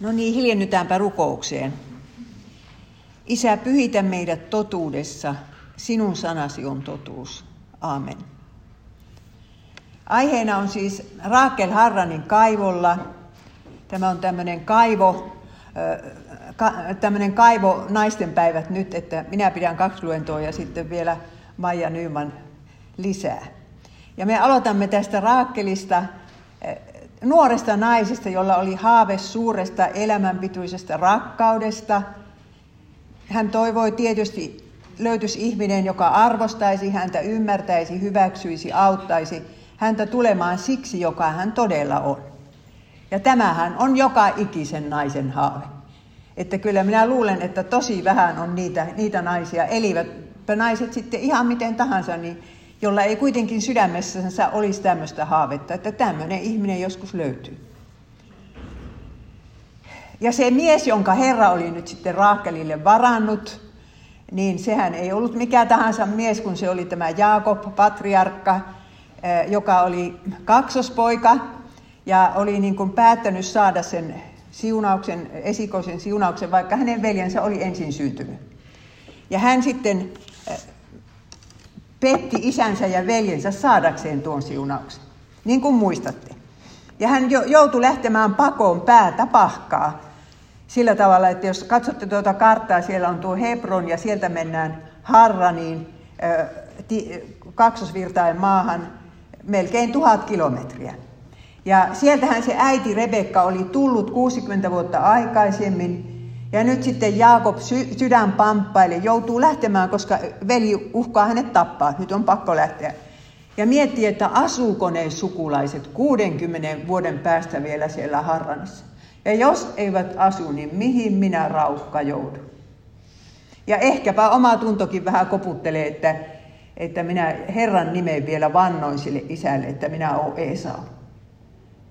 No niin, hiljennytäänpä rukoukseen. Isä, pyhitä meidät totuudessa. Sinun sanasi on totuus. Aamen. Aiheena on siis Raakel Harranin kaivolla. Tämä on tämmöinen kaivo, tämmöinen kaivo naisten päivät nyt, että minä pidän kaksi luentoa ja sitten vielä Maija Nyman lisää. Ja me aloitamme tästä Raakelista nuoresta naisesta, jolla oli haave suuresta elämänpituisesta rakkaudesta. Hän toivoi tietysti löytyisi ihminen, joka arvostaisi häntä, ymmärtäisi, hyväksyisi, auttaisi häntä tulemaan siksi, joka hän todella on. Ja tämähän on joka ikisen naisen haave. Että kyllä minä luulen, että tosi vähän on niitä, niitä naisia, elivät naiset sitten ihan miten tahansa, niin jolla ei kuitenkin sydämessänsä olisi tämmöistä haavetta, että tämmöinen ihminen joskus löytyy. Ja se mies, jonka Herra oli nyt sitten Raakelille varannut, niin sehän ei ollut mikä tahansa mies, kun se oli tämä Jaakob, patriarkka, eh, joka oli kaksospoika ja oli niin kuin päättänyt saada sen siunauksen, esikoisen siunauksen, vaikka hänen veljensä oli ensin syntynyt. Ja hän sitten petti isänsä ja veljensä saadakseen tuon siunauksen, niin kuin muistatte. Ja hän joutui lähtemään pakoon päätä pahkaa sillä tavalla, että jos katsotte tuota karttaa, siellä on tuo Hebron ja sieltä mennään Harraniin, kaksosvirtaen maahan, melkein tuhat kilometriä. Ja sieltähän se äiti Rebekka oli tullut 60 vuotta aikaisemmin ja nyt sitten Jaakob sy- sydän pamppaille, joutuu lähtemään, koska veli uhkaa hänet tappaa. Nyt on pakko lähteä. Ja miettii, että asuuko ne sukulaiset 60 vuoden päästä vielä siellä Harranissa. Ja jos eivät asu, niin mihin minä raukka joudun? Ja ehkäpä oma tuntokin vähän koputtelee, että, että minä Herran nimen vielä vannoin sille isälle, että minä olen Esau.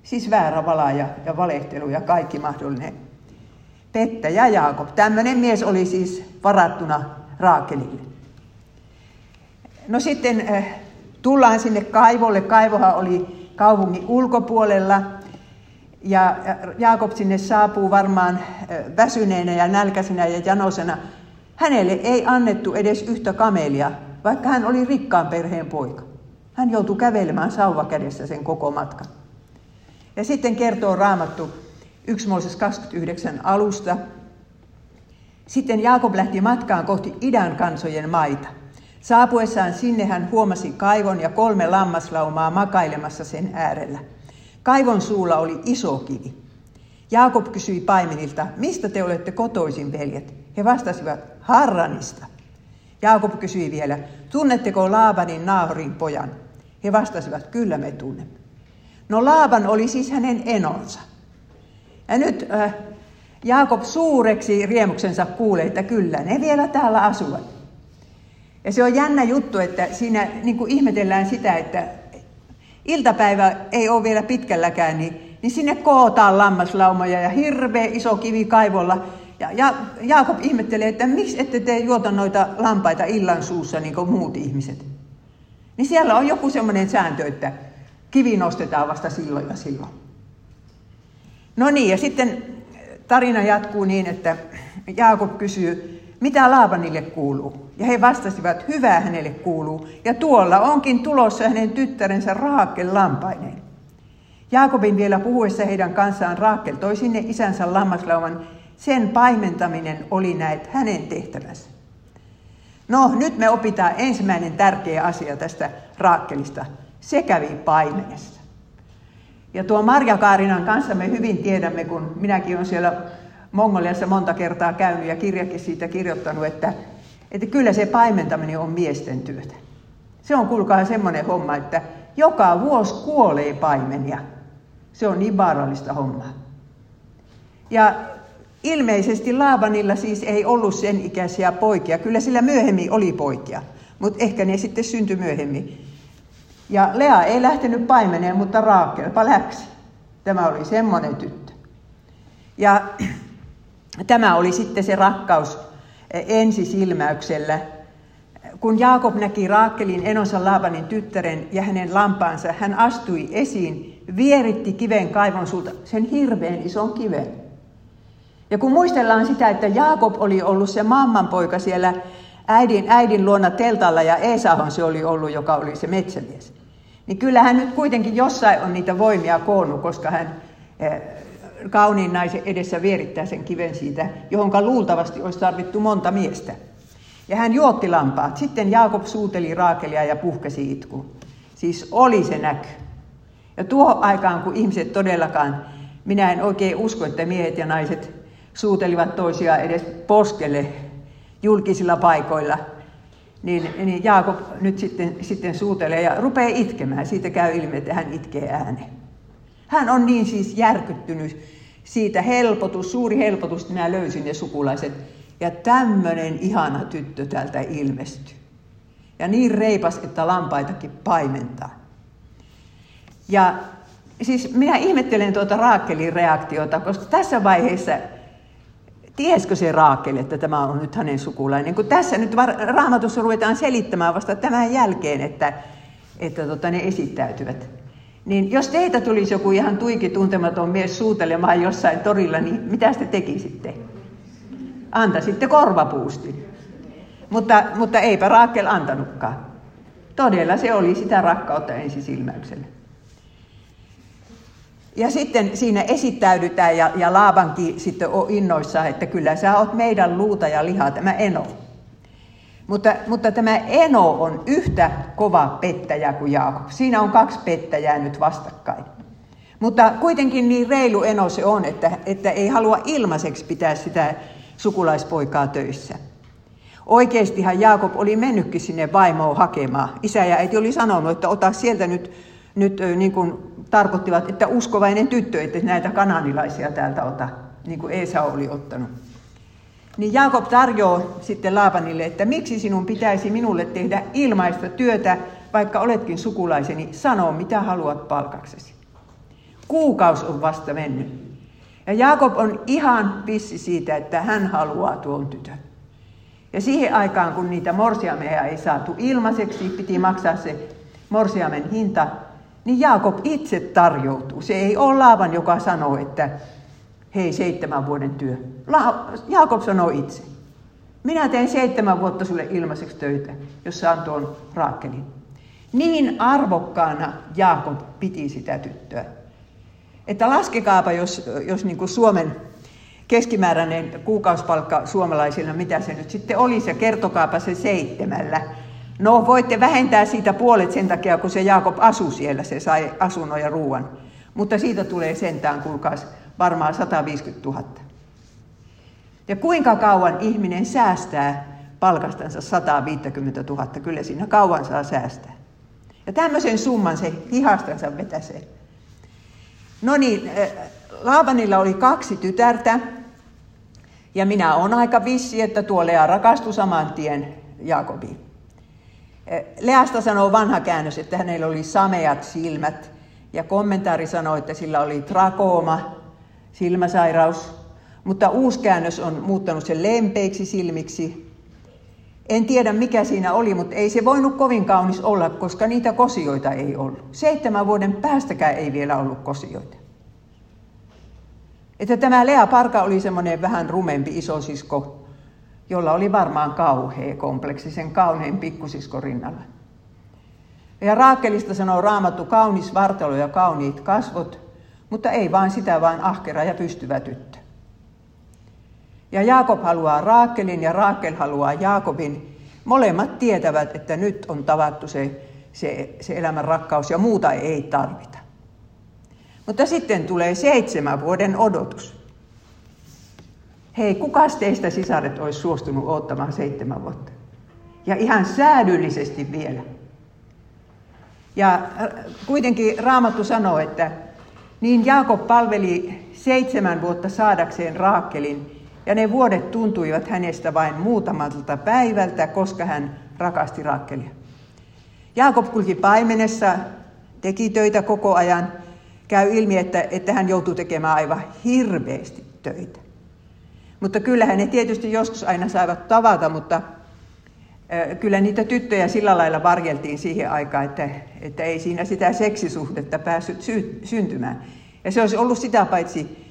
Siis väärä vala ja, ja valehtelu ja kaikki mahdollinen Petta ja Jaakob. Tämmöinen mies oli siis varattuna Raakelille. No sitten äh, tullaan sinne kaivolle. Kaivohan oli kaupungin ulkopuolella. Ja Jaakob sinne saapuu varmaan äh, väsyneenä ja nälkäisenä ja janosena. Hänelle ei annettu edes yhtä kamelia, vaikka hän oli rikkaan perheen poika. Hän joutui kävelemään sauva kädessä sen koko matkan. Ja sitten kertoo Raamattu, 1 Mooses 29 alusta. Sitten Jaakob lähti matkaan kohti idän kansojen maita. Saapuessaan sinne hän huomasi kaivon ja kolme lammaslaumaa makailemassa sen äärellä. Kaivon suulla oli iso kivi. Jaakob kysyi paimenilta, mistä te olette kotoisin, veljet? He vastasivat, Harranista. Jaakob kysyi vielä, tunnetteko Laabanin Naahorin pojan? He vastasivat, kyllä me tunnemme. No Laaban oli siis hänen enonsa. Ja nyt äh, Jaakob suureksi riemuksensa kuulee, että kyllä ne vielä täällä asuvat. Ja se on jännä juttu, että siinä niin kuin ihmetellään sitä, että iltapäivä ei ole vielä pitkälläkään, niin, niin sinne kootaan lammaslaumoja ja hirveä iso kivi kaivolla. Ja, ja Jaakob ihmettelee, että miksi ette te juota noita lampaita illan suussa niin kuin muut ihmiset. Niin siellä on joku semmoinen sääntö, että kivi nostetaan vasta silloin ja silloin. No niin, ja sitten tarina jatkuu niin, että Jaakob kysyy, mitä Laabanille kuuluu? Ja he vastasivat, hyvää hänelle kuuluu, ja tuolla onkin tulossa hänen tyttärensä Raakel lampaineen. Jaakobin vielä puhuessa heidän kanssaan Raakel toi sinne isänsä lammaslauman. Sen paimentaminen oli näet hänen tehtävänsä. No, nyt me opitaan ensimmäinen tärkeä asia tästä Raakkelista. Se kävi paimenessa. Ja tuo Marja Kaarinan kanssa me hyvin tiedämme, kun minäkin olen siellä Mongoliassa monta kertaa käynyt ja kirjakin siitä kirjoittanut, että, että kyllä se paimentaminen on miesten työtä. Se on kuulkaa semmoinen homma, että joka vuosi kuolee paimenia. Se on niin vaarallista hommaa. Ja ilmeisesti Laavanilla siis ei ollut sen ikäisiä poikia. Kyllä sillä myöhemmin oli poikia, mutta ehkä ne sitten syntyi myöhemmin. Ja Lea ei lähtenyt paimeneen, mutta Raakelpa läksi. Tämä oli semmoinen tyttö. Ja tämä oli sitten se rakkaus ensisilmäyksellä. Kun Jaakob näki Raakelin enonsa Laabanin tyttären ja hänen lampaansa, hän astui esiin, vieritti kiven kaivon sulta, sen hirveän ison kiven. Ja kun muistellaan sitä, että Jaakob oli ollut se mamman poika siellä äidin, äidin luona teltalla ja Esahon se oli ollut, joka oli se metsämies. Niin kyllä hän nyt kuitenkin jossain on niitä voimia koonnut, koska hän eh, kauniin naisen edessä vierittää sen kiven siitä, johonka luultavasti olisi tarvittu monta miestä. Ja hän juotti lampaat. Sitten Jaakob suuteli Raakelia ja puhkesi itku. Siis oli se näky. Ja tuohon aikaan, kun ihmiset todellakaan, minä en oikein usko, että miehet ja naiset suutelivat toisiaan edes poskelle julkisilla paikoilla, niin, niin Jaakob nyt sitten, sitten suutelee ja rupeaa itkemään. Siitä käy ilmi, että hän itkee ääneen. Hän on niin siis järkyttynyt siitä helpotus, suuri helpotus, että minä löysin ne sukulaiset. Ja tämmöinen ihana tyttö täältä ilmestyi. Ja niin reipas, että lampaitakin paimentaa. Ja siis minä ihmettelen tuota Raakelin reaktiota, koska tässä vaiheessa tiesikö se Raakel, että tämä on nyt hänen sukulainen. Kun tässä nyt raamatussa ruvetaan selittämään vasta tämän jälkeen, että, että tota, ne esittäytyvät. Niin jos teitä tulisi joku ihan tuiki tuntematon mies suutelemaan jossain torilla, niin mitä te tekisitte? Antaisitte korvapuustin. Mutta, mutta eipä Raakel antanutkaan. Todella se oli sitä rakkautta ensisilmäyksellä. Ja sitten siinä esittäydytään ja, ja Laabankin sitten on innoissaan, että kyllä sä oot meidän luuta ja lihaa, tämä Eno. Mutta, mutta tämä Eno on yhtä kova pettäjä kuin Jaakob. Siinä on kaksi pettäjää nyt vastakkain. Mutta kuitenkin niin reilu Eno se on, että, että ei halua ilmaiseksi pitää sitä sukulaispoikaa töissä. Oikeastihan Jaakob oli mennytkin sinne vaimoon hakemaan. Isä ja äiti oli sanonut, että ota sieltä nyt, nyt niin kuin tarkoittivat, että uskovainen tyttö, että näitä kananilaisia täältä ota, niin kuin Eesa oli ottanut. Niin Jaakob tarjoaa sitten Laapanille, että miksi sinun pitäisi minulle tehdä ilmaista työtä, vaikka oletkin sukulaiseni, sano mitä haluat palkaksesi. Kuukaus on vasta mennyt. Ja Jaakob on ihan pissi siitä, että hän haluaa tuon tytön. Ja siihen aikaan, kun niitä morsiameja ei saatu ilmaiseksi, piti maksaa se morsiamen hinta, niin Jaakob itse tarjoutuu. Se ei ole Laavan, joka sanoo, että hei, seitsemän vuoden työ. La- Jaakob sanoo itse. Minä teen seitsemän vuotta sulle ilmaiseksi töitä, jos saan tuon Raakelin. Niin arvokkaana Jaakob piti sitä tyttöä. Että laskekaapa, jos, jos niin kuin Suomen keskimääräinen kuukausipalkka suomalaisilla, mitä se nyt sitten olisi, ja kertokaapa se seitsemällä. No voitte vähentää siitä puolet sen takia, kun se Jaakob asui siellä, se sai asunnon ja ruoan. Mutta siitä tulee sentään, kuulkaas, varmaan 150 000. Ja kuinka kauan ihminen säästää palkastansa 150 000? Kyllä siinä kauan saa säästää. Ja tämmöisen summan se hihastansa vetäsee. No niin, äh, Laabanilla oli kaksi tytärtä. Ja minä olen aika vissi, että tuo Lea rakastui saman tien Jaakobiin. Leasta sanoo vanha käännös, että hänellä oli sameat silmät. Ja kommentaari sanoi, että sillä oli trakooma, silmäsairaus, mutta uusi käännös on muuttanut sen lempeiksi silmiksi. En tiedä mikä siinä oli, mutta ei se voinut kovin kaunis olla, koska niitä kosioita ei ollut. Seitsemän vuoden päästäkään ei vielä ollut kosioita. Että tämä Lea Parka oli semmoinen vähän rumempi isosisko, jolla oli varmaan kauhea kompleksi sen kaunein pikkusisko rinnalla. Ja Raakelista sanoo raamattu kaunis vartalo ja kauniit kasvot, mutta ei vain sitä, vaan ahkera ja pystyvä tyttö. Ja Jaakob haluaa Raakelin ja Raakel haluaa Jaakobin. Molemmat tietävät, että nyt on tavattu se, se, se elämän rakkaus ja muuta ei tarvita. Mutta sitten tulee seitsemän vuoden odotus. Hei, kuka teistä sisaret olisi suostunut odottamaan seitsemän vuotta? Ja ihan säädyllisesti vielä. Ja kuitenkin Raamattu sanoo, että niin Jaakob palveli seitsemän vuotta saadakseen Raakelin, ja ne vuodet tuntuivat hänestä vain muutamalta päivältä, koska hän rakasti Raakelia. Jaakob kulki paimenessa, teki töitä koko ajan. Käy ilmi, että, että hän joutuu tekemään aivan hirveästi töitä. Mutta kyllähän ne tietysti joskus aina saivat tavata, mutta kyllä niitä tyttöjä sillä lailla varjeltiin siihen aikaan, että, että ei siinä sitä seksisuhdetta päässyt sy- syntymään. Ja se olisi ollut sitä paitsi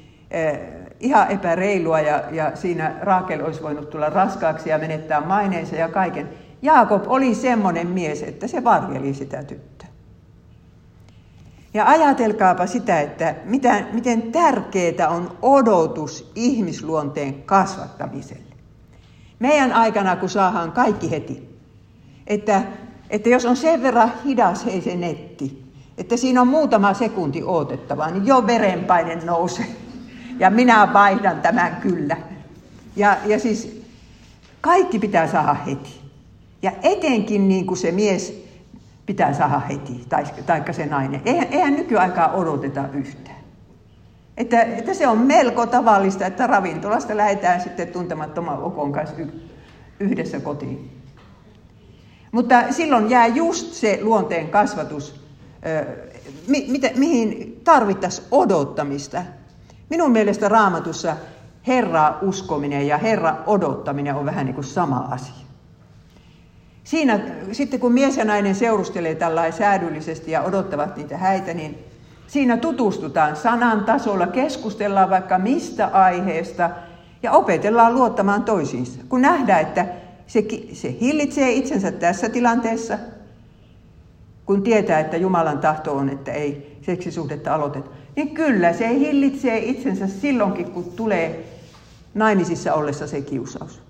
ihan epäreilua ja, ja siinä Raakel olisi voinut tulla raskaaksi ja menettää maineensa ja kaiken. Jaakob oli semmoinen mies, että se varjeli sitä tyttöä. Ja ajatelkaapa sitä, että mitä, miten tärkeää on odotus ihmisluonteen kasvattamiselle. Meidän aikana, kun saadaan kaikki heti, että, että jos on sen verran hidas hei se netti, että siinä on muutama sekunti odotettavaa, niin jo verenpaine nousee. Ja minä vaihdan tämän kyllä. Ja, ja siis kaikki pitää saada heti. Ja etenkin niin kuin se mies pitää saada heti, tai, taikka se nainen. Eihän, eihän nykyaikaa odoteta yhtään. Että, että se on melko tavallista, että ravintolasta lähdetään sitten tuntemattoman okon kanssa yhdessä kotiin. Mutta silloin jää just se luonteen kasvatus, mi, mitä, mihin tarvittaisiin odottamista. Minun mielestä raamatussa Herraa uskominen ja Herra odottaminen on vähän niin kuin sama asia. Siinä sitten kun mies ja nainen seurustelee tällä säädyllisesti ja odottavat niitä häitä, niin siinä tutustutaan sanan tasolla, keskustellaan vaikka mistä aiheesta ja opetellaan luottamaan toisiinsa. Kun nähdään, että se, se hillitsee itsensä tässä tilanteessa, kun tietää, että Jumalan tahto on, että ei seksisuhdetta aloiteta, niin kyllä se hillitsee itsensä silloinkin, kun tulee naimisissa ollessa se kiusaus.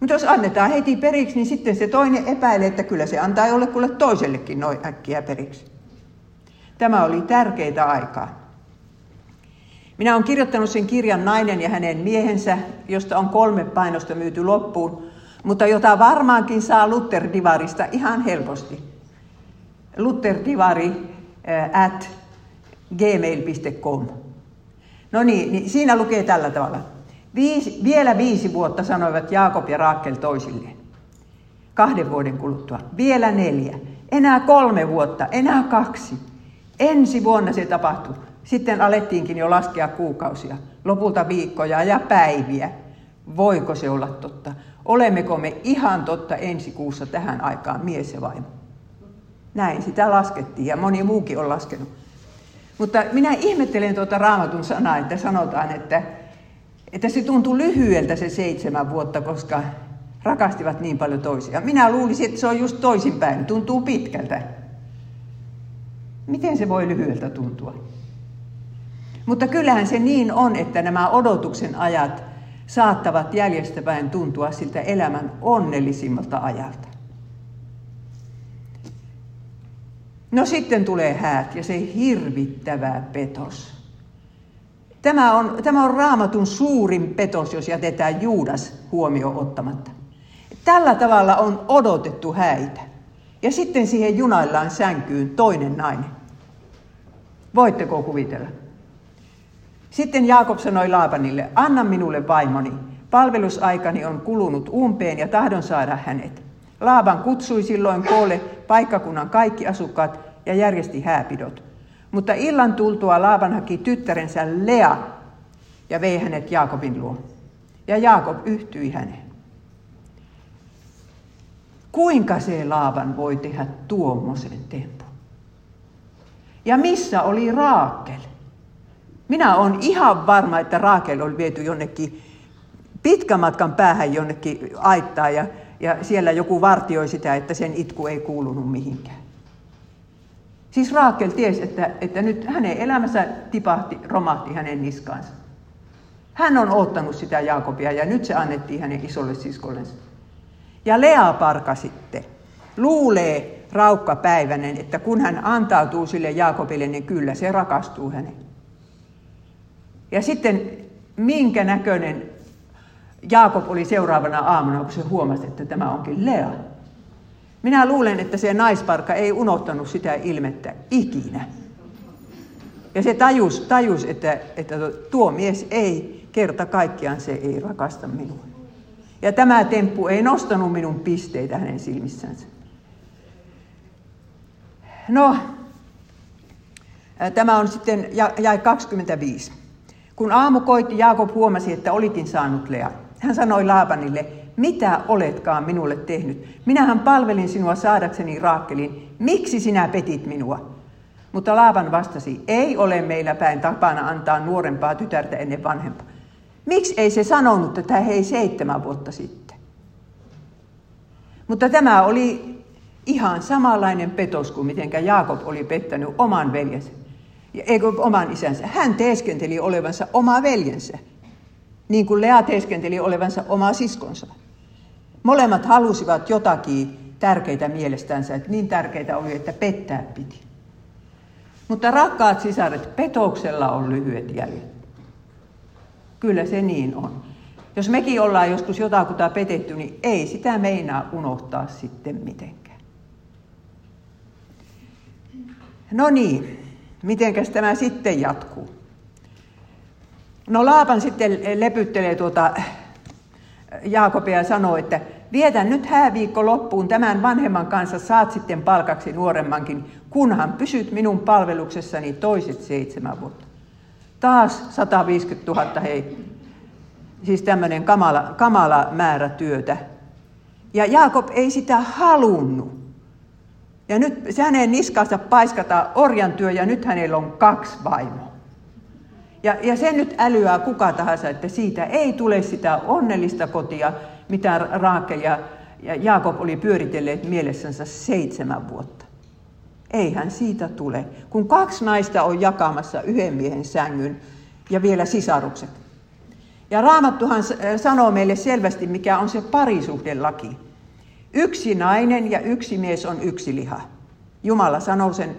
Mutta jos annetaan heti periksi, niin sitten se toinen epäilee, että kyllä se antaa jollekulle toisellekin noin äkkiä periksi. Tämä oli tärkeitä aikaa. Minä olen kirjoittanut sen kirjan Nainen ja hänen miehensä, josta on kolme painosta myyty loppuun, mutta jota varmaankin saa Luther-divarista ihan helposti. Lutherdivari at gmail.com. No niin, niin, siinä lukee tällä tavalla. Viisi, vielä viisi vuotta sanoivat Jaakob ja Raakel toisilleen. Kahden vuoden kuluttua. Vielä neljä. Enää kolme vuotta. Enää kaksi. Ensi vuonna se tapahtui. Sitten alettiinkin jo laskea kuukausia. Lopulta viikkoja ja päiviä. Voiko se olla totta? Olemmeko me ihan totta ensi kuussa tähän aikaan mies ja vaimo? Näin sitä laskettiin ja moni muukin on laskenut. Mutta minä ihmettelen tuota raamatun sanaa, että sanotaan, että että se tuntui lyhyeltä se seitsemän vuotta, koska rakastivat niin paljon toisiaan. Minä luulisin, että se on just toisinpäin, tuntuu pitkältä. Miten se voi lyhyeltä tuntua? Mutta kyllähän se niin on, että nämä odotuksen ajat saattavat jäljestäpäin tuntua siltä elämän onnellisimmalta ajalta. No sitten tulee häät ja se hirvittävä petos. Tämä on, tämä on raamatun suurin petos, jos jätetään Juudas huomioon ottamatta. Tällä tavalla on odotettu häitä. Ja sitten siihen junaillaan sänkyyn toinen nainen. Voitteko kuvitella? Sitten Jaakob sanoi Laapanille, anna minulle vaimoni. Palvelusaikani on kulunut umpeen ja tahdon saada hänet. Laaban kutsui silloin koolle paikkakunnan kaikki asukkaat ja järjesti hääpidot. Mutta illan tultua Laaban haki tyttärensä Lea ja vei hänet Jaakobin luo. Ja Jaakob yhtyi häneen. Kuinka se Laaban voi tehdä tuommoisen tempun? Ja missä oli Raakel? Minä olen ihan varma, että Raakel oli viety jonnekin pitkän matkan päähän jonnekin aittaa ja, ja siellä joku vartioi sitä, että sen itku ei kuulunut mihinkään. Siis Raakel tiesi, että, että nyt hänen elämänsä tipahti, romahti hänen niskaansa. Hän on ottanut sitä Jaakobia ja nyt se annettiin hänen isolle siskollensa. Ja Lea parka sitten luulee raukkapäiväinen, että kun hän antautuu sille Jaakobille, niin kyllä se rakastuu häneen. Ja sitten minkä näköinen Jaakob oli seuraavana aamuna, kun se huomasi, että tämä onkin Lea. Minä luulen, että se naisparka ei unohtanut sitä ilmettä ikinä. Ja se tajus, tajus että, että tuo mies ei kerta kaikkiaan se ei rakasta minua. Ja tämä temppu ei nostanut minun pisteitä hänen silmissänsä. No, tämä on sitten jäi 25. Kun aamu koitti, Jaakob huomasi, että olikin saanut Lea. Hän sanoi Laapanille, mitä oletkaan minulle tehnyt? Minähän palvelin sinua saadakseni Raakkelin. Miksi sinä petit minua? Mutta Laaban vastasi, ei ole meillä päin tapana antaa nuorempaa tytärtä ennen vanhempaa. Miksi ei se sanonut tätä hei seitsemän vuotta sitten? Mutta tämä oli ihan samanlainen petos kuin miten Jaakob oli pettänyt oman veljensä, eikö oman isänsä. Hän teeskenteli olevansa oma veljensä, niin kuin Lea teeskenteli olevansa oma siskonsa. Molemmat halusivat jotakin tärkeitä mielestänsä, että niin tärkeitä oli, että pettää piti. Mutta rakkaat sisaret, petoksella on lyhyet jäljet. Kyllä se niin on. Jos mekin ollaan joskus jotakuta petetty, niin ei sitä meinaa unohtaa sitten mitenkään. No niin, mitenkäs tämä sitten jatkuu? No Laapan sitten lepyttelee tuota Jaakobia ja sanoo, että vietän nyt hääviikko loppuun tämän vanhemman kanssa, saat sitten palkaksi nuoremmankin, kunhan pysyt minun palveluksessani toiset seitsemän vuotta. Taas 150 000, hei, siis tämmöinen kamala, kamala määrä työtä. Ja Jaakob ei sitä halunnut. Ja nyt hänen niskansa paiskata orjan työ ja nyt hänellä on kaksi vaimoa. Ja, ja sen nyt älyää kuka tahansa, että siitä ei tule sitä onnellista kotia, mitä Raakel ja, ja Jaakob oli pyöritelleet mielessänsä seitsemän vuotta. Eihän siitä tule, kun kaksi naista on jakamassa yhden miehen sängyn ja vielä sisarukset. Ja Raamattuhan sanoo meille selvästi, mikä on se parisuhdelaki. Yksi nainen ja yksi mies on yksi liha. Jumala sanoo sen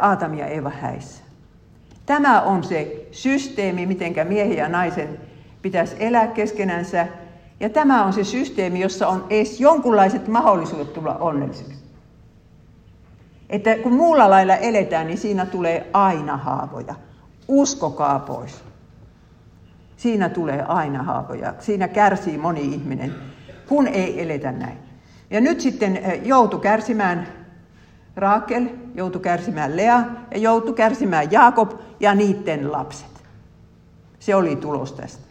Aatam ja Eva häissä. Tämä on se systeemi, miten miehen ja naisen pitäisi elää keskenänsä. Ja tämä on se systeemi, jossa on edes jonkunlaiset mahdollisuudet tulla onnelliseksi. Että kun muulla lailla eletään, niin siinä tulee aina haavoja. Uskokaa pois. Siinä tulee aina haavoja. Siinä kärsii moni ihminen, kun ei eletä näin. Ja nyt sitten eh, joutu kärsimään Raakel, joutu kärsimään Lea ja joutu kärsimään Jaakob ja niiden lapset. Se oli tulos tästä.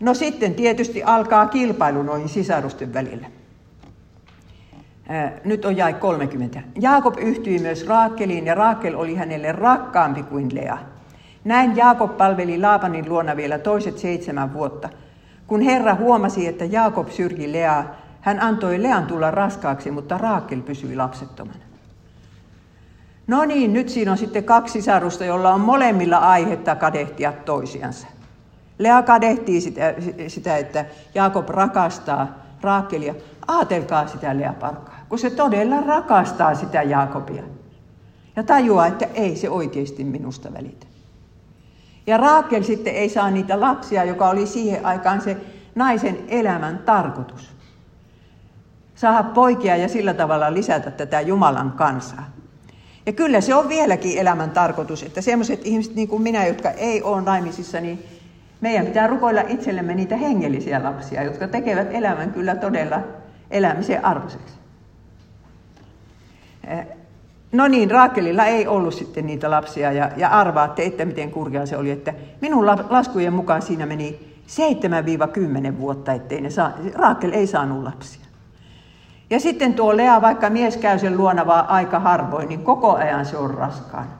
No sitten tietysti alkaa kilpailu noihin sisarusten välillä. Nyt on jäi 30. Jaakob yhtyi myös Raakeliin ja Raakel oli hänelle rakkaampi kuin Lea. Näin Jaakob palveli Laapanin luona vielä toiset seitsemän vuotta. Kun Herra huomasi, että Jaakob syrji Leaa, hän antoi Lean tulla raskaaksi, mutta Raakel pysyi lapsettomana. No niin, nyt siinä on sitten kaksi sisarusta, jolla on molemmilla aihetta kadehtia toisiansa. Lea kadehtii sitä, sitä että Jaakob rakastaa Raakelia. Aatelkaa sitä Lea parkaa, kun se todella rakastaa sitä Jaakobia. Ja tajuaa, että ei se oikeasti minusta välitä. Ja Raakel sitten ei saa niitä lapsia, joka oli siihen aikaan se naisen elämän tarkoitus. Saada poikia ja sillä tavalla lisätä tätä Jumalan kansaa. Ja kyllä se on vieläkin elämän tarkoitus, että sellaiset ihmiset niin kuin minä, jotka ei ole naimisissa, niin meidän pitää rukoilla itsellemme niitä hengellisiä lapsia, jotka tekevät elämän kyllä todella elämisen arvoiseksi. Eh, no niin, Raakelilla ei ollut sitten niitä lapsia ja, ja arvaatte, että miten kurjaa se oli, että minun laskujen mukaan siinä meni 7-10 vuotta, ettei ne saa, Raakel ei saanut lapsia. Ja sitten tuo Lea, vaikka mies käy sen luona vaan aika harvoin, niin koko ajan se on raskaana.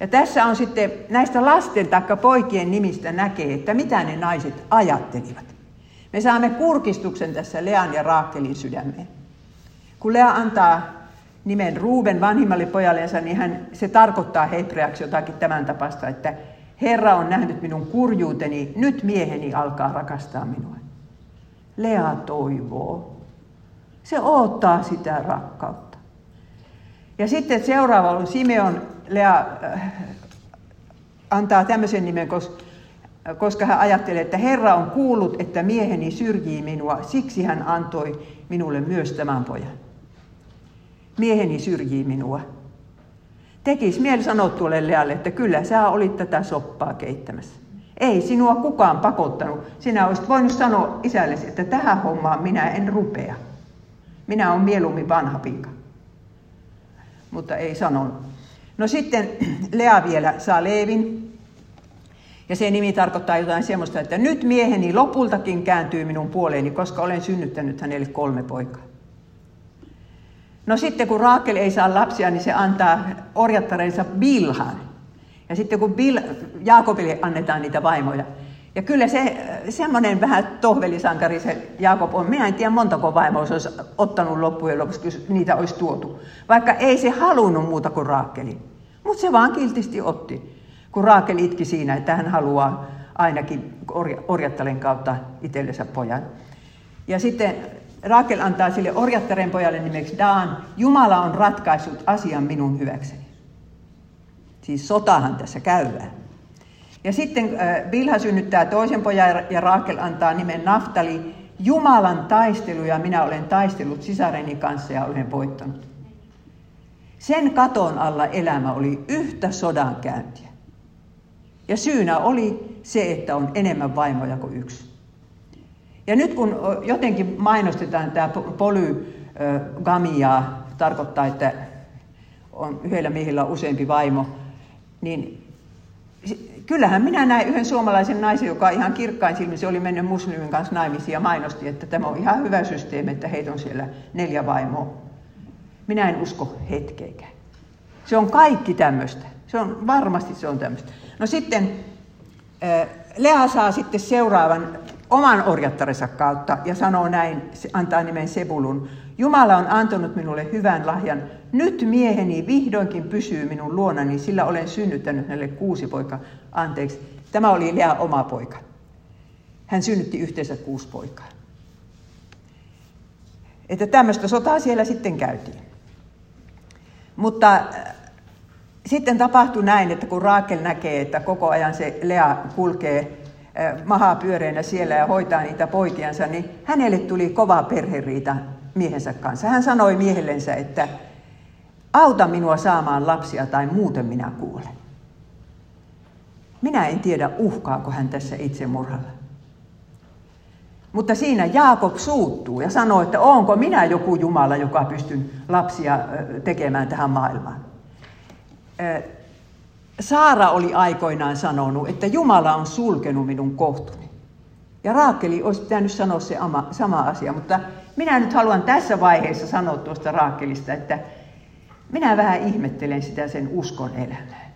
Ja tässä on sitten näistä lasten tai poikien nimistä näkee, että mitä ne naiset ajattelivat. Me saamme kurkistuksen tässä Lean ja Raakelin sydämeen. Kun Lea antaa nimen Ruuben vanhimmalle pojallensa, niin hän, se tarkoittaa hebreaksi jotakin tämän tapasta, että Herra on nähnyt minun kurjuuteni, nyt mieheni alkaa rakastaa minua. Lea toivoo. Se odottaa sitä rakkautta. Ja sitten seuraava on Simeon, Lea äh, antaa tämmöisen nimen, koska hän ajattelee, että Herra on kuullut, että mieheni syrjii minua, siksi hän antoi minulle myös tämän pojan. Mieheni syrjii minua. Tekis mieli sanoa tuolle Lealle, että kyllä sä olit tätä soppaa keittämässä. Ei sinua kukaan pakottanut. Sinä olisit voinut sanoa isällesi, että tähän hommaan minä en rupea. Minä olen mieluummin vanha pika. Mutta ei sanonut. No sitten Lea vielä saa Leevin. Ja se nimi tarkoittaa jotain semmoista, että nyt mieheni lopultakin kääntyy minun puoleeni, koska olen synnyttänyt hänelle kolme poikaa. No sitten kun Raakel ei saa lapsia, niin se antaa orjattareensa Bilhan. Ja sitten kun Bil, Jaakobille annetaan niitä vaimoja. Ja kyllä se semmoinen vähän tohvelisankari se Jaakob on. Minä en tiedä montako vaimoa se olisi ottanut loppujen lopuksi, niitä olisi tuotu. Vaikka ei se halunnut muuta kuin Raakeli. Mutta se vaan kiltisti otti, kun Raakel itki siinä, että hän haluaa ainakin orjattaren kautta itsellensä pojan. Ja sitten Raakel antaa sille orjattaren pojalle nimeksi Daan, Jumala on ratkaissut asian minun hyväkseni. Siis sotahan tässä käydään. Ja sitten Bilha synnyttää toisen pojan ja Raakel antaa nimen Naftali, Jumalan taistelu ja minä olen taistellut sisareni kanssa ja olen voittanut. Sen katon alla elämä oli yhtä sodankäyntiä. Ja syynä oli se, että on enemmän vaimoja kuin yksi. Ja nyt kun jotenkin mainostetaan tämä polygamiaa, tarkoittaa, että on yhdellä miehellä useampi vaimo, niin kyllähän minä näin yhden suomalaisen naisen, joka ihan kirkkain silmin, se oli mennyt muslimin kanssa naimisiin ja mainosti, että tämä on ihan hyvä systeemi, että heitä on siellä neljä vaimoa. Minä en usko hetkeäkään. Se on kaikki tämmöistä. Se on, varmasti se on tämmöistä. No sitten Lea saa sitten seuraavan oman orjattarensa kautta ja sanoo näin, antaa nimen Sebulun. Jumala on antanut minulle hyvän lahjan. Nyt mieheni vihdoinkin pysyy minun luonani, sillä olen synnyttänyt hänelle kuusi poika. Anteeksi, tämä oli Lea oma poika. Hän synnytti yhteensä kuusi poikaa. Että tämmöistä sotaa siellä sitten käytiin. Mutta äh, sitten tapahtui näin, että kun Raakel näkee, että koko ajan se Lea kulkee äh, mahaa pyöreänä siellä ja hoitaa niitä poikiansa, niin hänelle tuli kova perheriita miehensä kanssa. Hän sanoi miehellensä, että auta minua saamaan lapsia tai muuten minä kuolen. Minä en tiedä, uhkaako hän tässä itsemurhalla. Mutta siinä Jaakob suuttuu ja sanoo, että onko minä joku Jumala, joka pystyn lapsia tekemään tähän maailmaan. Saara oli aikoinaan sanonut, että Jumala on sulkenut minun kohtuni. Ja Raakeli olisi pitänyt sanoa se sama asia, mutta minä nyt haluan tässä vaiheessa sanoa tuosta Raakelista, että minä vähän ihmettelen sitä sen uskon elämää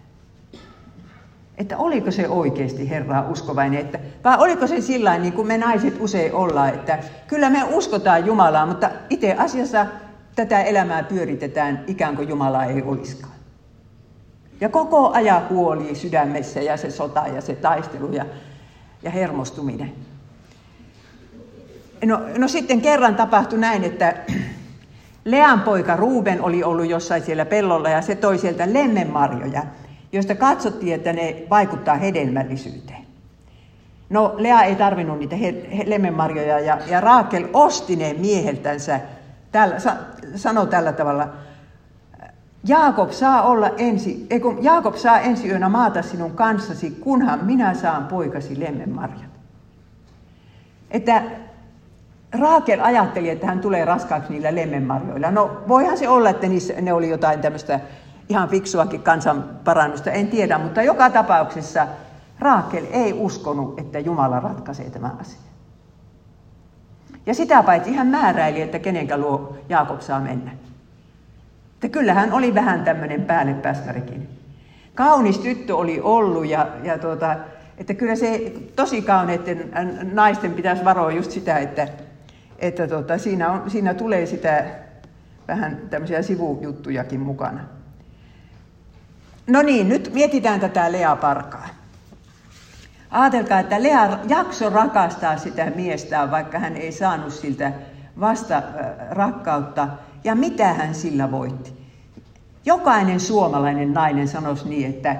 että oliko se oikeasti Herraa uskovainen, että, vai oliko se sillä niin kuin me naiset usein ollaan, että kyllä me uskotaan Jumalaa, mutta itse asiassa tätä elämää pyöritetään ikään kuin Jumalaa ei olisikaan. Ja koko ajan huoli sydämessä ja se sota ja se taistelu ja, ja hermostuminen. No, no sitten kerran tapahtui näin, että Lean poika Ruuben oli ollut jossain siellä pellolla ja se toi sieltä lemmenmarjoja joista katsottiin, että ne vaikuttaa hedelmällisyyteen. No Lea ei tarvinnut niitä lemmenmarjoja ja, ja Raakel osti ne mieheltänsä. Tällä, sa, sanoi tällä tavalla, Jaakob saa olla ensi, ei kun Jaakob saa ensi yönä maata sinun kanssasi, kunhan minä saan poikasi lemmenmarjat. Että Raakel ajatteli, että hän tulee raskaaksi niillä lemmenmarjoilla. No voihan se olla, että niissä, ne oli jotain tämmöistä ihan fiksuakin kansanparannusta, en tiedä, mutta joka tapauksessa Raakel ei uskonut, että Jumala ratkaisee tämän asian. Ja sitä paitsi hän määräili, että kenenkä luo Jaakob saa mennä. Että kyllähän oli vähän tämmöinen päälle pääskärikin. Kaunis tyttö oli ollut ja, ja tuota, että kyllä se tosi kauneiden naisten pitäisi varoa just sitä, että, että tuota, siinä, on, siinä tulee sitä vähän tämmöisiä sivujuttujakin mukana. No niin, nyt mietitään tätä Lea Parkaa. Aatelkaa, että Lea jakso rakastaa sitä miestään, vaikka hän ei saanut siltä vasta rakkautta. Ja mitä hän sillä voitti? Jokainen suomalainen nainen sanoisi niin, että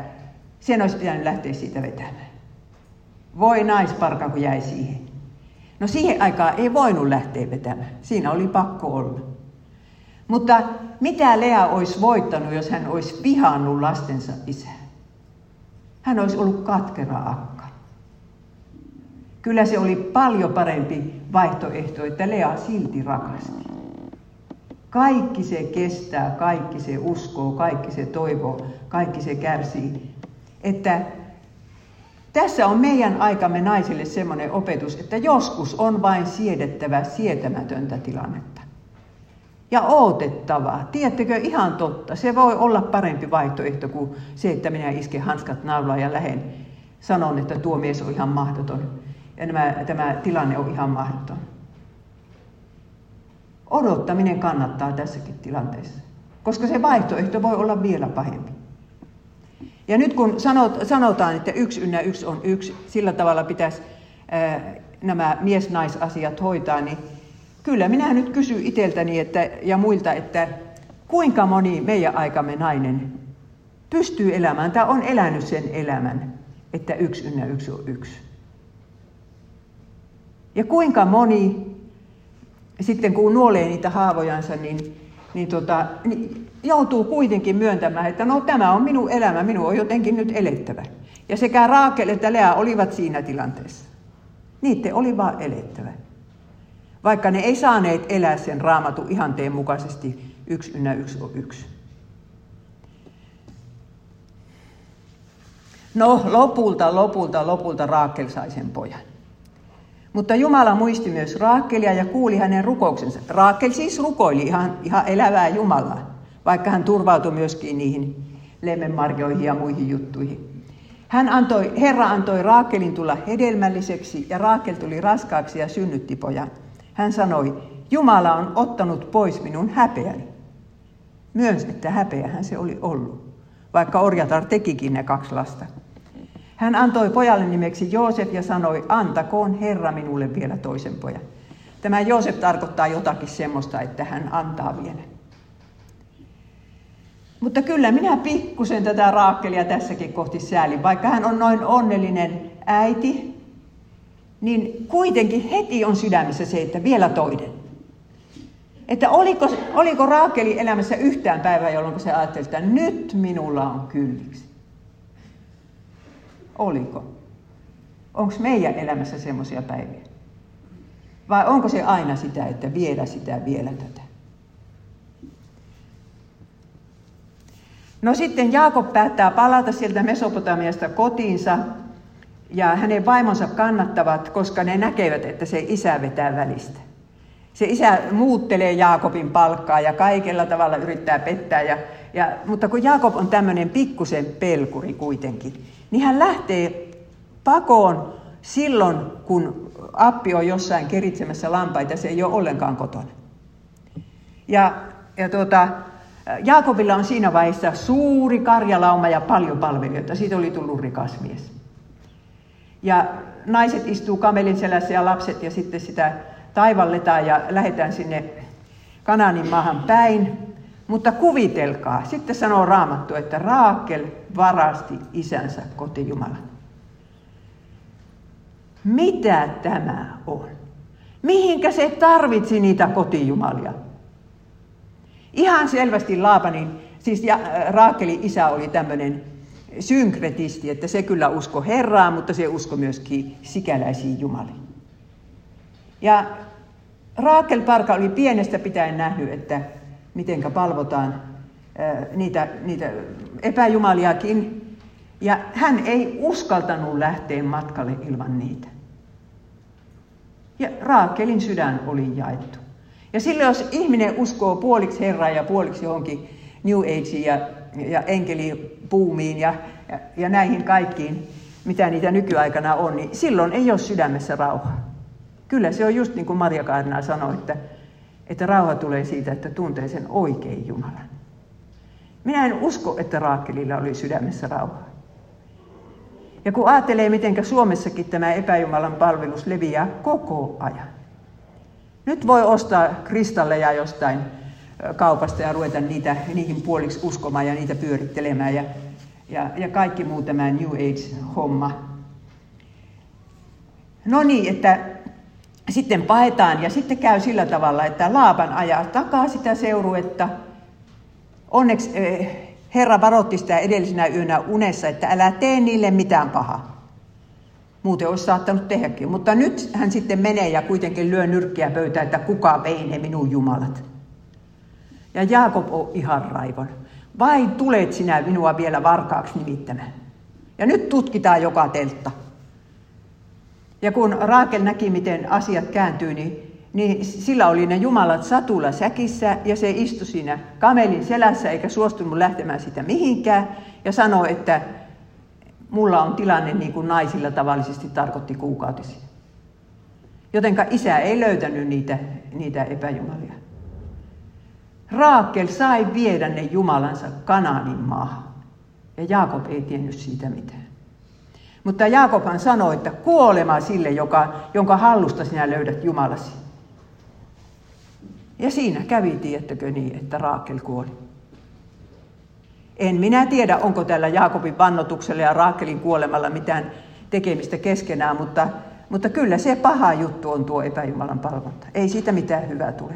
sen olisi pitänyt lähteä siitä vetämään. Voi naisparka, kun jäi siihen. No siihen aikaan ei voinut lähteä vetämään. Siinä oli pakko olla. Mutta mitä Lea olisi voittanut, jos hän olisi vihannut lastensa isää? Hän olisi ollut katkera akka. Kyllä se oli paljon parempi vaihtoehto, että Lea silti rakasti. Kaikki se kestää, kaikki se uskoo, kaikki se toivoo, kaikki se kärsii. Että tässä on meidän aikamme naisille semmoinen opetus, että joskus on vain siedettävä sietämätöntä tilannetta. ja odotettava. Tiedättekö, ihan totta. Se voi olla parempi vaihtoehto kuin se, että minä isken hanskat naulaan ja lähden sanon, että tuo mies on ihan mahdoton. Ja nämä, tämä tilanne on ihan mahdoton. Odottaminen kannattaa tässäkin tilanteessa, koska se vaihtoehto voi olla vielä pahempi. Ja nyt kun sanot, sanotaan, että yksi ynnä yksi on yksi, sillä tavalla pitäisi ää, nämä mies-naisasiat hoitaa, niin kyllä minä nyt kysyn itseltäni että, ja muilta, että kuinka moni meidän aikamme nainen pystyy elämään tai on elänyt sen elämän, että yksi ynnä yksi on yksi. Ja kuinka moni sitten kun nuolee niitä haavojansa, niin, niin, tota, niin joutuu kuitenkin myöntämään, että no tämä on minun elämä, minun on jotenkin nyt elettävä. Ja sekä Raakel että Lea olivat siinä tilanteessa. Niiden oli vaan elettävä. Vaikka ne ei saaneet elää sen raamatu ihanteen mukaisesti yksi ynnä yksi on yksi. No lopulta, lopulta, lopulta Raakel sai sen pojan. Mutta Jumala muisti myös Raakelia ja kuuli hänen rukouksensa. Raakel siis rukoili ihan, ihan elävää Jumalaa, vaikka hän turvautui myöskin niihin lemmenmarjoihin ja muihin juttuihin. Hän antoi, Herra antoi Raakelin tulla hedelmälliseksi ja Raakel tuli raskaaksi ja synnytti pojan. Hän sanoi, Jumala on ottanut pois minun häpeäni. Myös, että häpeähän se oli ollut, vaikka Orjatar tekikin ne kaksi lasta. Hän antoi pojalle nimeksi Joosef ja sanoi, antakoon Herra minulle vielä toisen pojan. Tämä Joosef tarkoittaa jotakin semmoista, että hän antaa vielä. Mutta kyllä minä pikkusen tätä Raakkelia tässäkin kohti säälin. Vaikka hän on noin onnellinen äiti, niin kuitenkin heti on sydämessä se, että vielä toinen. Että oliko, oliko Raakeli elämässä yhtään päivää, jolloin se ajatteli, että nyt minulla on kylliksi. Oliko? Onko meidän elämässä semmoisia päiviä? Vai onko se aina sitä, että vielä sitä, vielä tätä? No sitten Jaakob päättää palata sieltä Mesopotamiasta kotiinsa ja hänen vaimonsa kannattavat, koska ne näkevät, että se isä vetää välistä. Se isä muuttelee Jaakobin palkkaa ja kaikella tavalla yrittää pettää. Ja, ja, mutta kun Jaakob on tämmöinen pikkusen pelkuri kuitenkin, niin hän lähtee pakoon silloin, kun appi on jossain keritsemässä lampaita, se ei ole ollenkaan kotona. Ja, ja tuota, Jaakobilla on siinä vaiheessa suuri karjalauma ja paljon palvelijoita. Siitä oli tullut rikas mies. Ja naiset istuu kamelin selässä ja lapset ja sitten sitä taivalletaan ja lähdetään sinne Kananin maahan päin. Mutta kuvitelkaa, sitten sanoo Raamattu, että Raakel varasti isänsä kotijumalan. Mitä tämä on? Mihinkä se tarvitsi niitä kotijumalia? Ihan selvästi Laapanin, siis ja, äh, Raakelin isä oli tämmöinen synkretisti, että se kyllä usko Herraa, mutta se usko myöskin sikäläisiin jumaliin. Ja Raakel Parka oli pienestä pitäen nähnyt, että miten palvotaan niitä, niitä epäjumaliakin. Ja hän ei uskaltanut lähteä matkalle ilman niitä. Ja Raakelin sydän oli jaettu. Ja silloin jos ihminen uskoo puoliksi Herraa ja puoliksi johonkin New Ageen ja, ja enkelipuumiin ja, ja, ja näihin kaikkiin, mitä niitä nykyaikana on, niin silloin ei ole sydämessä rauhaa. Kyllä se on just niin kuin Maria Kaarina sanoi, että että rauha tulee siitä, että tuntee sen oikein Jumalan. Minä en usko, että Raakelilla oli sydämessä rauha. Ja kun ajattelee, miten Suomessakin tämä epäjumalan palvelus leviää koko ajan. Nyt voi ostaa kristalleja jostain kaupasta ja ruveta niitä, niihin puoliksi uskomaan ja niitä pyörittelemään ja, ja, ja kaikki muu tämä New Age-homma. No niin, että sitten paetaan ja sitten käy sillä tavalla, että Laaban ajaa takaa sitä seuruetta. Onneksi Herra varoitti sitä edellisenä yönä unessa, että älä tee niille mitään pahaa. Muuten olisi saattanut tehdäkin. Mutta nyt hän sitten menee ja kuitenkin lyö nyrkkiä pöytään, että kuka vei ne minun jumalat. Ja Jaakob on ihan raivon. Vai tulet sinä minua vielä varkaaksi nimittämään? Ja nyt tutkitaan joka teltta. Ja kun Raakel näki, miten asiat kääntyy, niin, niin sillä oli ne jumalat satulla säkissä ja se istui siinä kamelin selässä eikä suostunut lähtemään sitä mihinkään ja sanoi, että mulla on tilanne niin kuin naisilla tavallisesti tarkoitti kuukautisia. Jotenka isä ei löytänyt niitä, niitä epäjumalia. Raakel sai viedä ne jumalansa Kanaanin maahan. Ja Jaakob ei tiennyt siitä mitään. Mutta Jaakobhan sanoi, että kuolema sille, joka, jonka hallusta sinä löydät Jumalasi. Ja siinä kävi, tiettäkö niin, että Raakel kuoli. En minä tiedä, onko tällä Jaakobin vannotuksella ja Raakelin kuolemalla mitään tekemistä keskenään, mutta, mutta kyllä se paha juttu on tuo epäjumalan palvonta. Ei siitä mitään hyvää tule.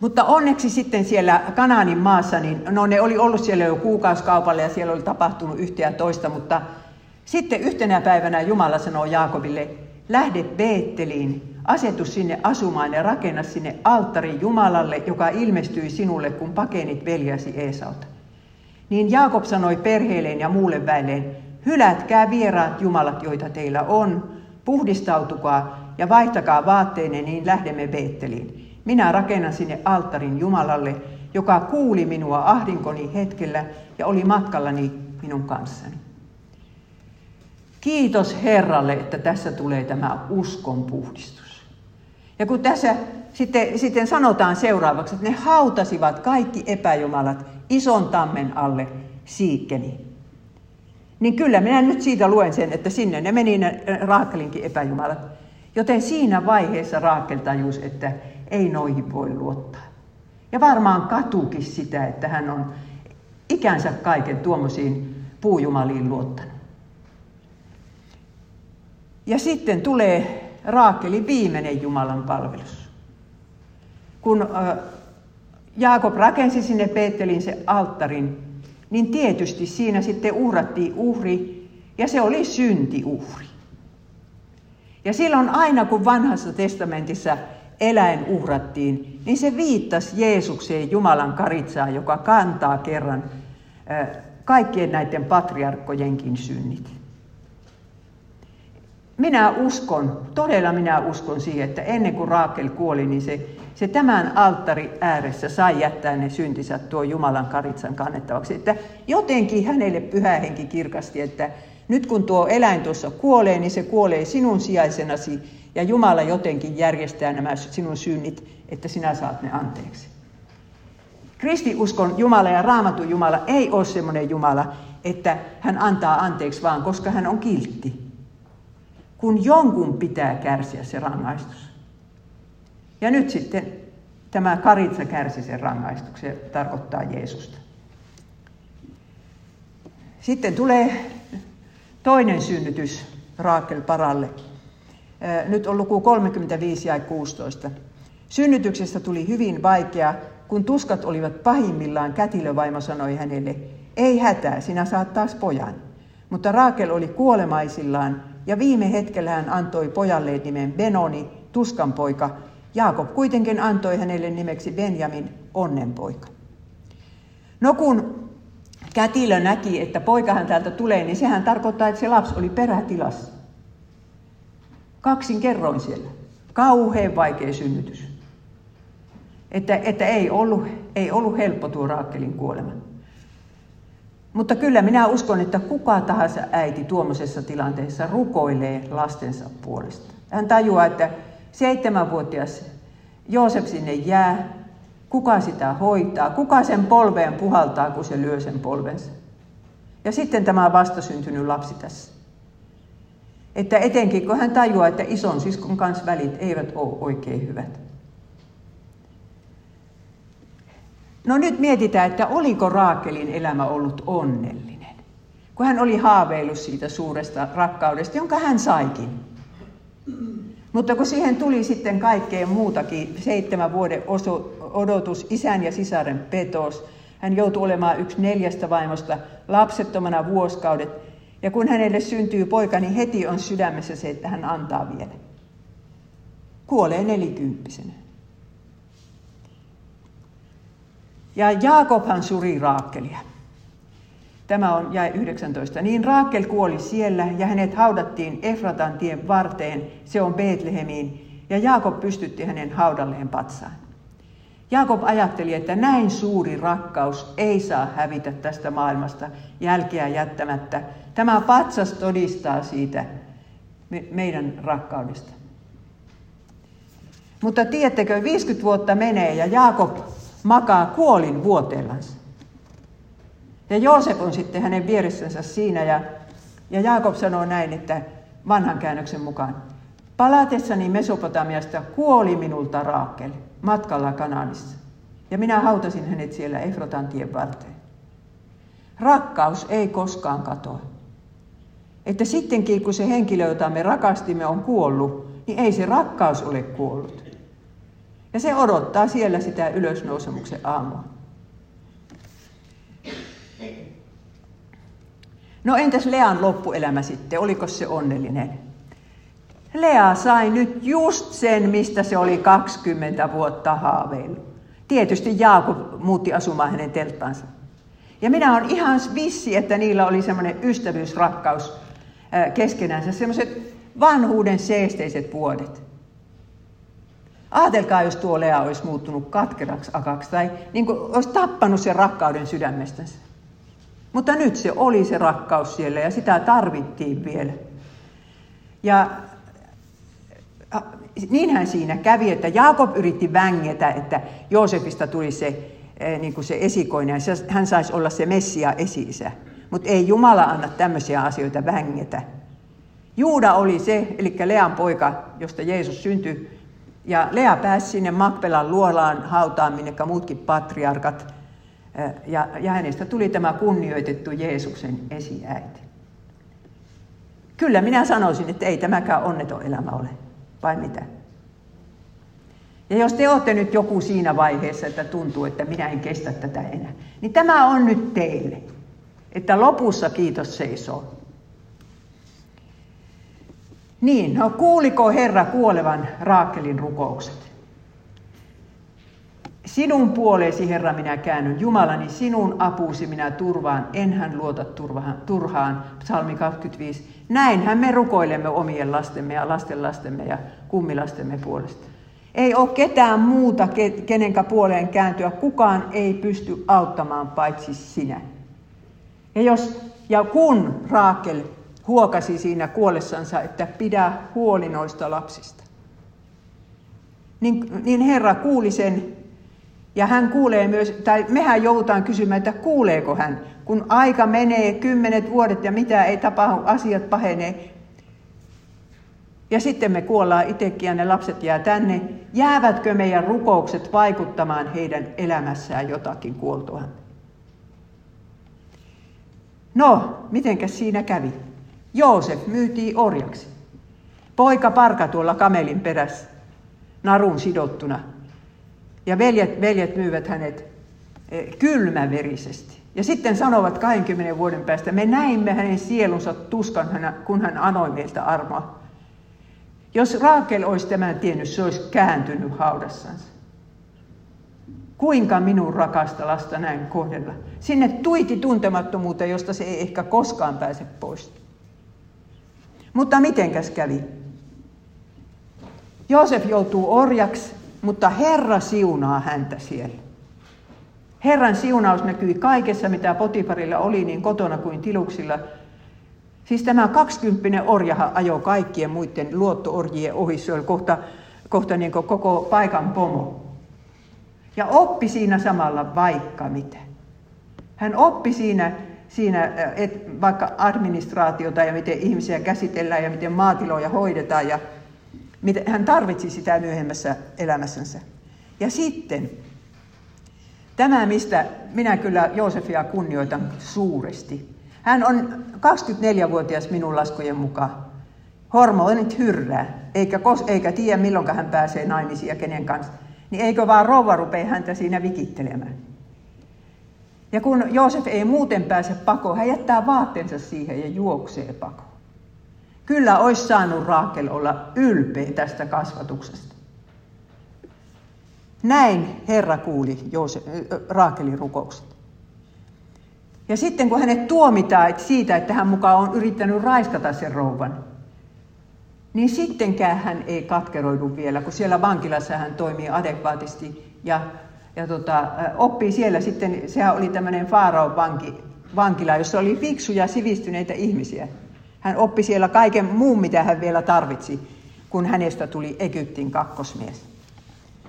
Mutta onneksi sitten siellä Kanaanin maassa, niin no ne oli ollut siellä jo kuukausikaupalla ja siellä oli tapahtunut yhtä ja toista, mutta sitten yhtenä päivänä Jumala sanoo Jaakobille, lähde Beetteliin, asetu sinne asumaan ja rakenna sinne alttari Jumalalle, joka ilmestyi sinulle, kun pakenit veljäsi Eesalta. Niin Jaakob sanoi perheelleen ja muulle väilleen, hylätkää vieraat jumalat, joita teillä on, puhdistautukaa ja vaihtakaa vaatteenne, niin lähdemme Beetteliin. Minä rakennan sinne alttarin Jumalalle, joka kuuli minua ahdinkoni hetkellä ja oli matkallani minun kanssani. Kiitos Herralle, että tässä tulee tämä uskon puhdistus. Ja kun tässä sitten, sitten sanotaan seuraavaksi, että ne hautasivat kaikki epäjumalat ison tammen alle siikkeni. Niin kyllä minä nyt siitä luen sen, että sinne ne meni ne Raakelinkin epäjumalat. Joten siinä vaiheessa Raakel tajus, että ei noihin voi luottaa. Ja varmaan katuukin sitä, että hän on ikänsä kaiken tuommoisiin puujumaliin luottanut. Ja sitten tulee Raakelin viimeinen Jumalan palvelus. Kun Jaakob rakensi sinne Peettelin se alttarin, niin tietysti siinä sitten uhrattiin uhri, ja se oli syntiuhri. Ja silloin aina kun vanhassa testamentissa eläin uhrattiin, niin se viittasi Jeesukseen Jumalan karitsaan, joka kantaa kerran kaikkien näiden patriarkkojenkin synnit. Minä uskon, todella minä uskon siihen, että ennen kuin Raakel kuoli, niin se, se tämän alttari ääressä sai jättää ne syntisä tuo Jumalan karitsan kannettavaksi. Että jotenkin hänelle pyhä henki kirkasti, että nyt kun tuo eläin tuossa kuolee, niin se kuolee sinun sijaisenasi ja Jumala jotenkin järjestää nämä sinun synnit, että sinä saat ne anteeksi. Kristiuskon Jumala ja raamatun Jumala ei ole semmoinen Jumala, että hän antaa anteeksi vaan, koska hän on kiltti. Kun jonkun pitää kärsiä se rangaistus. Ja nyt sitten tämä karitsa kärsi sen rangaistuksen, tarkoittaa Jeesusta. Sitten tulee toinen synnytys Raakel Paralle. Nyt on luku 35 ja 16. Synnytyksestä tuli hyvin vaikea, kun tuskat olivat pahimmillaan, kätilövaimo sanoi hänelle, ei hätää, sinä saat taas pojan. Mutta Raakel oli kuolemaisillaan, ja viime hetkellä hän antoi pojalle nimen Benoni, tuskanpoika. Jaakob kuitenkin antoi hänelle nimeksi Benjamin, onnenpoika. No kun kätilö näki, että poikahan täältä tulee, niin sehän tarkoittaa, että se lapsi oli perätilassa. Kaksin kerroin siellä. Kauhean vaikea synnytys. Että, että ei, ollut, ei ollut helppo tuo Raakkelin kuolema. Mutta kyllä minä uskon, että kuka tahansa äiti tuommoisessa tilanteessa rukoilee lastensa puolesta. Hän tajuaa, että seitsemänvuotias Joosef sinne jää, kuka sitä hoitaa, kuka sen polveen puhaltaa, kun se lyö sen polvensa. Ja sitten tämä vastasyntynyt lapsi tässä. Että etenkin kun hän tajuaa, että ison siskon kanssa välit eivät ole oikein hyvät. No nyt mietitään, että oliko Raakelin elämä ollut onnellinen, kun hän oli haaveillut siitä suuresta rakkaudesta, jonka hän saikin. Mutta kun siihen tuli sitten kaikkea muutakin, seitsemän vuoden odotus, isän ja sisaren petos, hän joutui olemaan yksi neljästä vaimosta lapsettomana vuosikaudet, ja kun hänelle syntyy poika, niin heti on sydämessä se, että hän antaa vielä. Kuolee nelikymppisenä. Ja Jaakobhan suri Raakkelia. Tämä on jäi 19. Niin Raakel kuoli siellä ja hänet haudattiin Efratan tien varteen, se on Betlehemiin, ja Jaakob pystytti hänen haudalleen patsaan. Jaakob ajatteli, että näin suuri rakkaus ei saa hävitä tästä maailmasta jälkeä jättämättä. Tämä patsas todistaa siitä meidän rakkaudesta. Mutta tiedättekö, 50 vuotta menee ja Jaakob makaa kuolin vuoteellansa. Ja Joosep on sitten hänen vieressänsä siinä ja, ja Jaakob sanoo näin, että vanhan käännöksen mukaan, palatessani Mesopotamiasta kuoli minulta Raakel matkalla Kanaanissa. Ja minä hautasin hänet siellä Efrotan tien varteen. Rakkaus ei koskaan katoa. Että sittenkin kun se henkilö, jota me rakastimme, on kuollut, niin ei se rakkaus ole kuollut. Ja se odottaa siellä sitä ylösnousemuksen aamua. No entäs Lean loppuelämä sitten, oliko se onnellinen? Lea sai nyt just sen, mistä se oli 20 vuotta haaveillut. Tietysti Jaakob muutti asumaan hänen telttaansa. Ja minä olen ihan vissi, että niillä oli semmoinen ystävyysrakkaus keskenänsä, semmoiset vanhuuden seesteiset vuodet. Aatelkaa, jos tuo Lea olisi muuttunut katkeraksi akaksi tai niin kuin olisi tappanut sen rakkauden sydämestänsä. Mutta nyt se oli se rakkaus siellä ja sitä tarvittiin vielä. Ja niinhän siinä kävi, että Jaakob yritti vängetä, että Joosefista tuli se, niin kuin se esikoinen hän saisi olla se Messia esi Mutta ei Jumala anna tämmöisiä asioita vängetä. Juuda oli se, eli Lean poika, josta Jeesus syntyi. Ja Lea pääsi sinne Makpelan luolaan hautaan, minne muutkin patriarkat ja, ja hänestä tuli tämä kunnioitettu Jeesuksen esiäiti. Kyllä minä sanoisin, että ei tämäkään onneton elämä ole. Vai mitä? Ja jos te olette nyt joku siinä vaiheessa, että tuntuu, että minä en kestä tätä enää, niin tämä on nyt teille. Että lopussa kiitos seisoo. Niin, no kuuliko Herra kuolevan Raakelin rukoukset? Sinun puoleesi, Herra, minä käännyn. Jumalani, sinun apuusi minä turvaan. Enhän luota turhaan. Psalmi 25. Näinhän me rukoilemme omien lastemme ja lastenlastemme ja kummilastemme puolesta. Ei ole ketään muuta, kenenkä puoleen kääntyä. Kukaan ei pysty auttamaan paitsi sinä. Ja, jos, ja kun Raakel huokasi siinä kuollessansa, että pidä huoli noista lapsista, niin, niin Herra kuuli sen ja hän kuulee myös, tai mehän joudutaan kysymään, että kuuleeko hän, kun aika menee kymmenet vuodet ja mitä ei tapahdu, asiat pahenee. Ja sitten me kuollaan itsekin ja ne lapset jää tänne. Jäävätkö meidän rukoukset vaikuttamaan heidän elämässään jotakin kuoltuaan? No, mitenkäs siinä kävi? Joosef myytiin orjaksi. Poika parka tuolla kamelin perässä, narun sidottuna. Ja veljet, veljet myyvät hänet eh, kylmäverisesti. Ja sitten sanovat 20 vuoden päästä, me näimme hänen sielunsa tuskan, kun hän anoi meiltä armoa. Jos Raakel olisi tämän tiennyt, se olisi kääntynyt haudassansa. Kuinka minun rakasta lasta näin kohdella? Sinne tuiti tuntemattomuuteen, josta se ei ehkä koskaan pääse pois. Mutta mitenkäs kävi? Joosef joutuu orjaksi mutta Herra siunaa häntä siellä. Herran siunaus näkyi kaikessa, mitä Potifarilla oli, niin kotona kuin tiluksilla. Siis tämä kaksikymppinen orjaha ajoi kaikkien muiden luottoorjien ohi. Se oli kohta, kohta niin koko paikan pomo. Ja oppi siinä samalla vaikka mitä. Hän oppi siinä, siinä et, vaikka administraatiota ja miten ihmisiä käsitellään ja miten maatiloja hoidetaan ja hän tarvitsi sitä myöhemmässä elämässänsä. Ja sitten tämä, mistä minä kyllä Joosefia kunnioitan suuresti. Hän on 24-vuotias minun laskujen mukaan. Hormonit hyrrää, eikä, kos, eikä tiedä milloin hän pääsee naimisiin ja kenen kanssa. Niin eikö vaan rouva rupea häntä siinä vikittelemään. Ja kun Joosef ei muuten pääse pakoon, hän jättää vaatteensa siihen ja juoksee pakoon. Kyllä olisi saanut Raakel olla ylpeä tästä kasvatuksesta. Näin Herra kuuli Joose, Raakelin rukoukset. Ja sitten kun hänet tuomitaan siitä, että hän mukaan on yrittänyt raiskata sen rouvan, niin sittenkään hän ei katkeroidu vielä, kun siellä vankilassa hän toimii adekvaatisti ja, ja tota, oppii siellä sitten, sehän oli tämmöinen Faaraon vanki, vankila, jossa oli fiksuja sivistyneitä ihmisiä. Hän oppi siellä kaiken muun, mitä hän vielä tarvitsi, kun hänestä tuli Egyptin kakkosmies.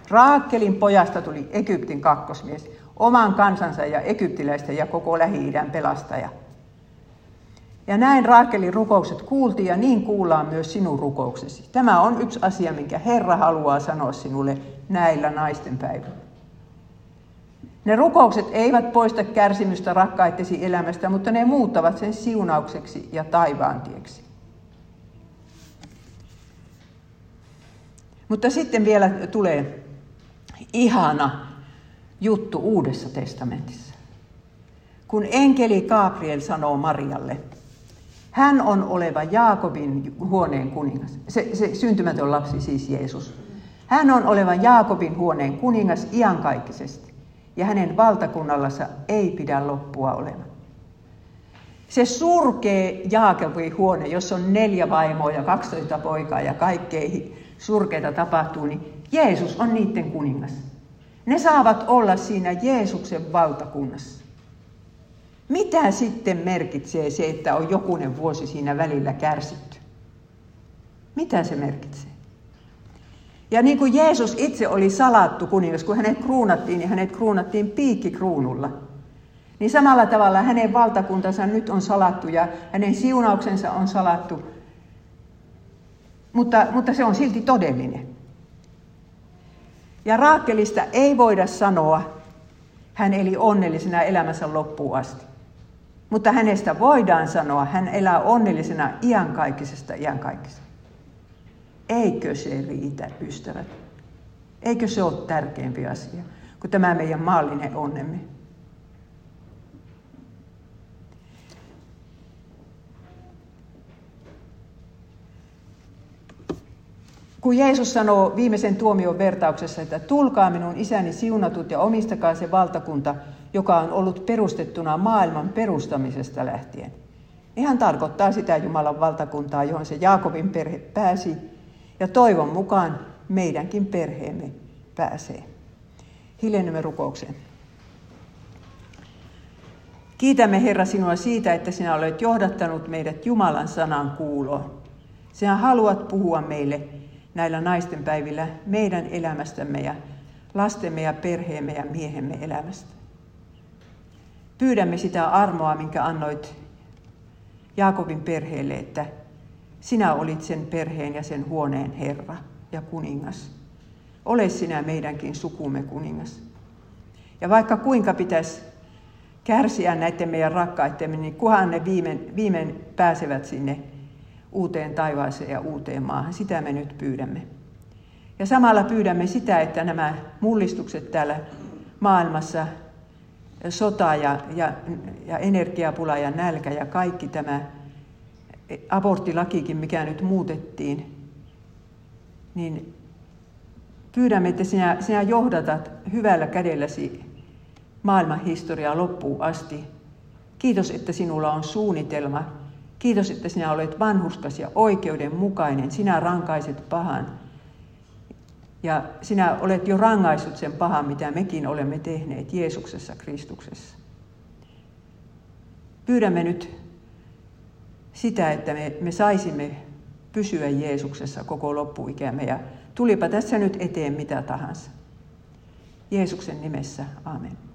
Raakkelin pojasta tuli Egyptin kakkosmies, oman kansansa ja egyptiläisten ja koko Lähi-idän pelastaja. Ja näin Raakelin rukoukset kuultiin ja niin kuullaan myös sinun rukouksesi. Tämä on yksi asia, minkä Herra haluaa sanoa sinulle näillä naisten päivillä. Ne rukoukset eivät poista kärsimystä rakkaittesi elämästä, mutta ne muuttavat sen siunaukseksi ja taivaantieksi. Mutta sitten vielä tulee ihana juttu Uudessa testamentissa. Kun enkeli Gabriel sanoo Marialle, hän on oleva Jaakobin huoneen kuningas. Se, se syntymätön lapsi siis Jeesus. Hän on oleva Jaakobin huoneen kuningas iankaikkisesti, ja hänen valtakunnallansa ei pidä loppua olemaan. Se surkee Jaakobin huone, jos on neljä vaimoa ja 12 poikaa ja kaikkea surkeita tapahtuu, niin Jeesus on niiden kuningas. Ne saavat olla siinä Jeesuksen valtakunnassa. Mitä sitten merkitsee se, että on jokunen vuosi siinä välillä kärsitty? Mitä se merkitsee? Ja niin kuin Jeesus itse oli salattu kuningas, kun hänet kruunattiin, niin hänet kruunattiin piikkikruunulla. Niin samalla tavalla hänen valtakuntansa nyt on salattu ja hänen siunauksensa on salattu. Mutta, mutta se on silti todellinen. Ja Raakelista ei voida sanoa, hän eli onnellisena elämänsä loppuun asti. Mutta hänestä voidaan sanoa, hän elää onnellisena iankaikkisesta iankaikkisesta. Eikö se riitä, ystävät? Eikö se ole tärkeämpi asia kuin tämä meidän maallinen onnemme? Kun Jeesus sanoo viimeisen tuomion vertauksessa, että tulkaa minun isäni siunatut ja omistakaa se valtakunta, joka on ollut perustettuna maailman perustamisesta lähtien. Niin hän tarkoittaa sitä Jumalan valtakuntaa, johon se Jaakobin perhe pääsi, ja toivon mukaan meidänkin perheemme pääsee. Hiljennymme rukoukseen. Kiitämme Herra sinua siitä, että sinä olet johdattanut meidät Jumalan sanan kuuloon. Sinä haluat puhua meille näillä naisten päivillä meidän elämästämme ja lastemme ja perheemme ja miehemme elämästä. Pyydämme sitä armoa, minkä annoit Jaakobin perheelle, että sinä olit sen perheen ja sen huoneen Herra ja kuningas. Ole sinä meidänkin sukumme kuningas. Ja vaikka kuinka pitäisi kärsiä näiden meidän rakkaittemme, niin kunhan ne viimein, viimein pääsevät sinne uuteen taivaaseen ja uuteen maahan. Sitä me nyt pyydämme. Ja samalla pyydämme sitä, että nämä mullistukset täällä maailmassa, sota ja, ja, ja energiapula ja nälkä ja kaikki tämä aborttilakikin, mikä nyt muutettiin, niin pyydämme, että sinä, sinä johdatat hyvällä kädelläsi maailman historiaa loppuun asti. Kiitos, että sinulla on suunnitelma Kiitos, että sinä olet vanhuskas ja oikeudenmukainen. Sinä rankaiset pahan. Ja sinä olet jo rangaissut sen pahan, mitä mekin olemme tehneet Jeesuksessa Kristuksessa. Pyydämme nyt sitä, että me, me saisimme pysyä Jeesuksessa koko loppuikämme ja tulipa tässä nyt eteen mitä tahansa. Jeesuksen nimessä, amen.